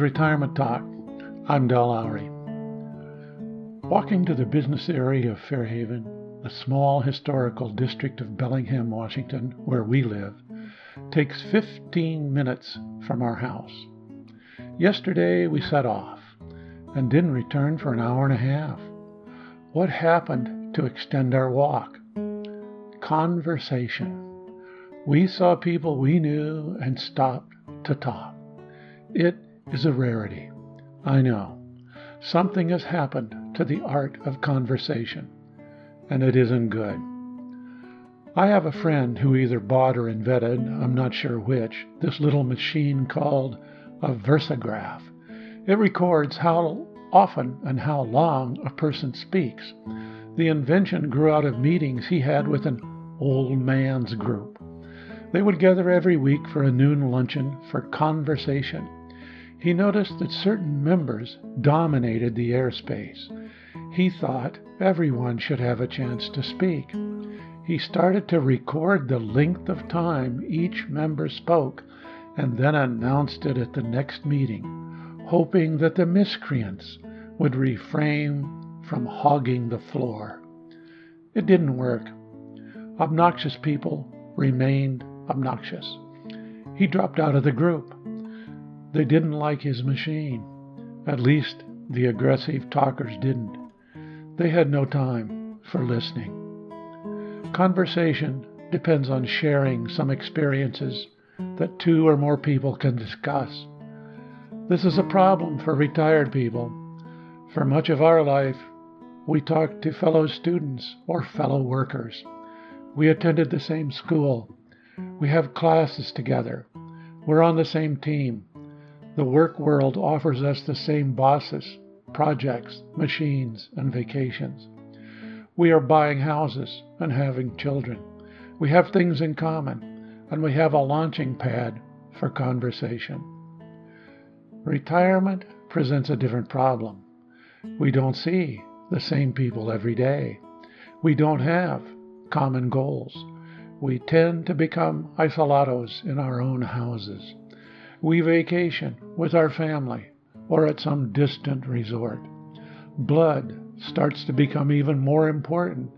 Retirement Talk. I'm Del Lowry. Walking to the business area of Fairhaven, the small historical district of Bellingham, Washington, where we live, takes 15 minutes from our house. Yesterday we set off and didn't return for an hour and a half. What happened to extend our walk? Conversation. We saw people we knew and stopped to talk. It is a rarity. I know. Something has happened to the art of conversation, and it isn't good. I have a friend who either bought or invented, I'm not sure which, this little machine called a versograph. It records how often and how long a person speaks. The invention grew out of meetings he had with an old man's group. They would gather every week for a noon luncheon for conversation. He noticed that certain members dominated the airspace. He thought everyone should have a chance to speak. He started to record the length of time each member spoke and then announced it at the next meeting, hoping that the miscreants would refrain from hogging the floor. It didn't work. Obnoxious people remained obnoxious. He dropped out of the group. They didn't like his machine. At least the aggressive talkers didn't. They had no time for listening. Conversation depends on sharing some experiences that two or more people can discuss. This is a problem for retired people. For much of our life, we talked to fellow students or fellow workers. We attended the same school. We have classes together. We're on the same team. The work world offers us the same bosses, projects, machines, and vacations. We are buying houses and having children. We have things in common, and we have a launching pad for conversation. Retirement presents a different problem. We don't see the same people every day. We don't have common goals. We tend to become isolados in our own houses. We vacation with our family or at some distant resort. Blood starts to become even more important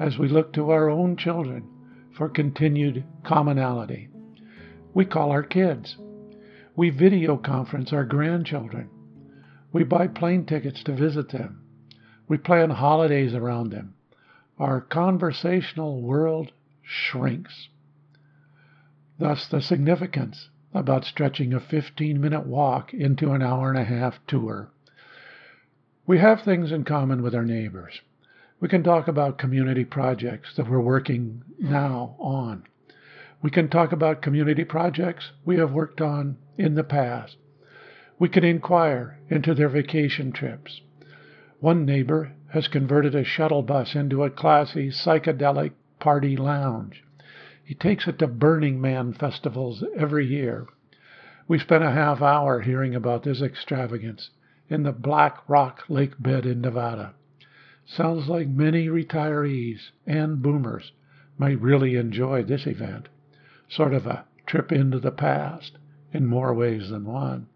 as we look to our own children for continued commonality. We call our kids. We video conference our grandchildren. We buy plane tickets to visit them. We plan holidays around them. Our conversational world shrinks. Thus, the significance about stretching a 15 minute walk into an hour and a half tour. We have things in common with our neighbors. We can talk about community projects that we're working now on. We can talk about community projects we have worked on in the past. We can inquire into their vacation trips. One neighbor has converted a shuttle bus into a classy psychedelic party lounge. He takes it to Burning Man festivals every year. We spent a half hour hearing about this extravagance in the Black Rock Lake bed in Nevada. Sounds like many retirees and boomers might really enjoy this event. Sort of a trip into the past in more ways than one.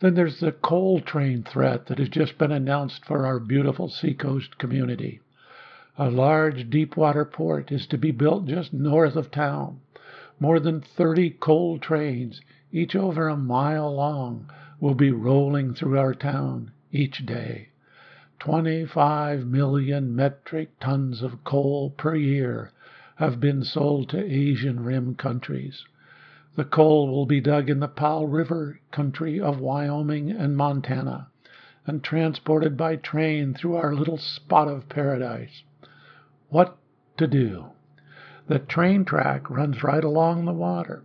Then there's the coal train threat that has just been announced for our beautiful seacoast community. A large deep-water port is to be built just north of town. More than 30 coal trains, each over a mile long, will be rolling through our town each day. 25 million metric tons of coal per year have been sold to Asian Rim countries. The coal will be dug in the Powder River country of Wyoming and Montana and transported by train through our little spot of paradise. What to do? The train track runs right along the water.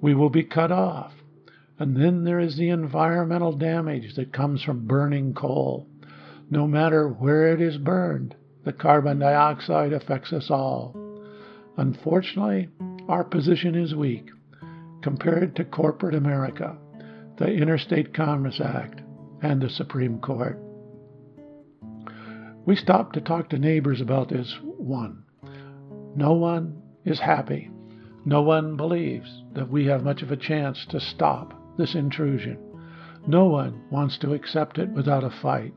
We will be cut off. And then there is the environmental damage that comes from burning coal. No matter where it is burned, the carbon dioxide affects us all. Unfortunately, our position is weak compared to corporate America, the Interstate Commerce Act, and the Supreme Court. We stopped to talk to neighbors about this one. No one is happy. No one believes that we have much of a chance to stop this intrusion. No one wants to accept it without a fight.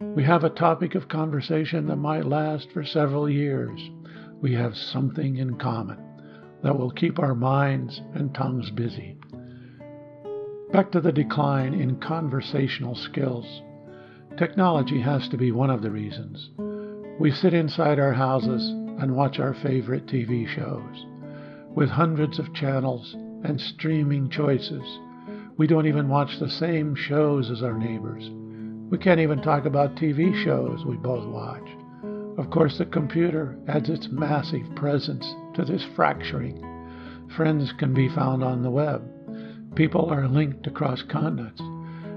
We have a topic of conversation that might last for several years. We have something in common that will keep our minds and tongues busy. Back to the decline in conversational skills. Technology has to be one of the reasons. We sit inside our houses and watch our favorite TV shows. With hundreds of channels and streaming choices, we don't even watch the same shows as our neighbors. We can't even talk about TV shows we both watch. Of course, the computer adds its massive presence to this fracturing. Friends can be found on the web. People are linked across continents.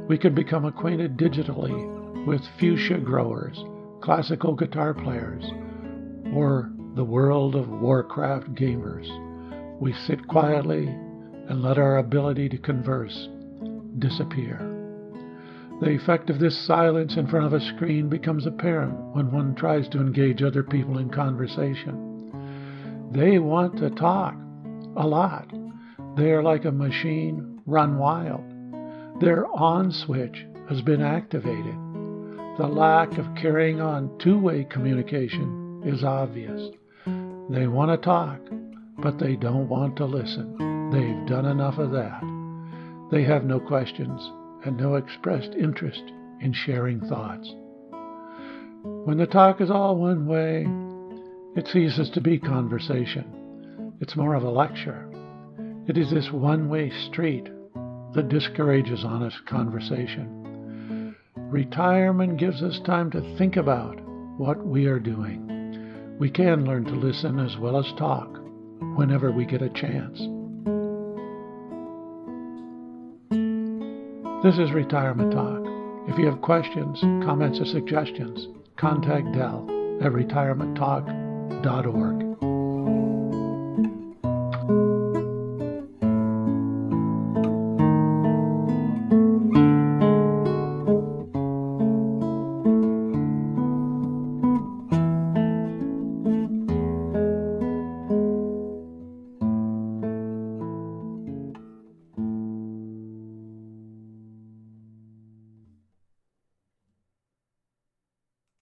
We can become acquainted digitally with fuchsia growers, classical guitar players, or the world of Warcraft gamers. We sit quietly and let our ability to converse disappear. The effect of this silence in front of a screen becomes apparent when one tries to engage other people in conversation. They want to talk a lot. They are like a machine run wild. Their on switch has been activated. The lack of carrying on two way communication is obvious. They want to talk, but they don't want to listen. They've done enough of that. They have no questions and no expressed interest in sharing thoughts. When the talk is all one way, it ceases to be conversation. It's more of a lecture. It is this one way street that discourages honest conversation. Retirement gives us time to think about what we are doing. We can learn to listen as well as talk whenever we get a chance. This is Retirement Talk. If you have questions, comments, or suggestions, contact Del at retirementtalk.org.